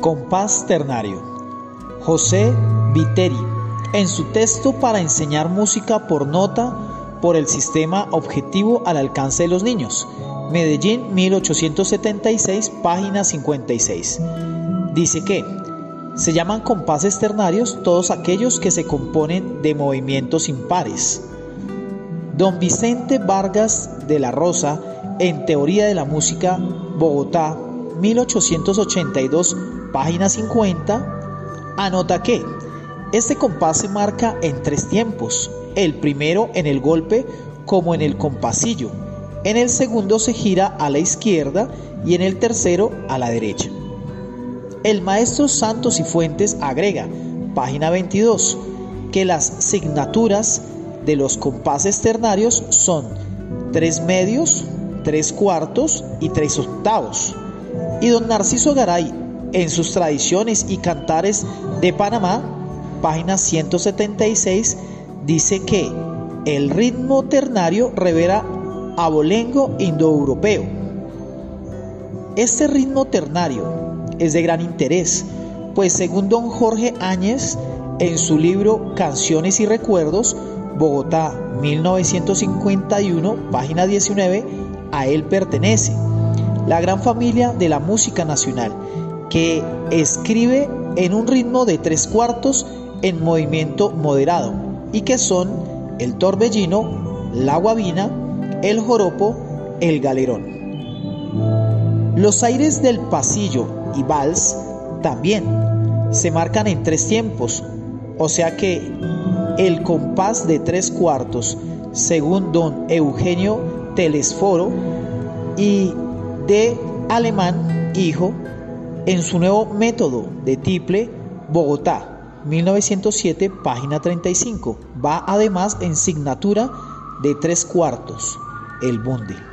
Compás ternario. José Viteri, en su texto para enseñar música por nota por el sistema objetivo al alcance de los niños. Medellín 1876, página 56. Dice que se llaman compases ternarios todos aquellos que se componen de movimientos impares. Don Vicente Vargas de la Rosa, en Teoría de la Música, Bogotá, 1882, página 50, anota que este compás se marca en tres tiempos. El primero en el golpe como en el compasillo. En el segundo se gira a la izquierda y en el tercero a la derecha. El maestro Santos y Fuentes agrega, página 22, que las signaturas de los compases ternarios son tres medios, tres cuartos y tres octavos. Y don Narciso Garay, en sus tradiciones y cantares de Panamá, página 176, dice que el ritmo ternario revela abolengo indoeuropeo. Este ritmo ternario es de gran interés, pues según don Jorge Áñez, en su libro Canciones y Recuerdos, Bogotá 1951, página 19, a él pertenece la gran familia de la música nacional, que escribe en un ritmo de tres cuartos en movimiento moderado, y que son el torbellino, la guabina, el joropo, el galerón. Los aires del pasillo y vals también se marcan en tres tiempos, o sea que el compás de tres cuartos, según don Eugenio Telesforo y de Alemán Hijo, en su nuevo método de tiple Bogotá, 1907, página 35, va además en signatura de tres cuartos, el bunde.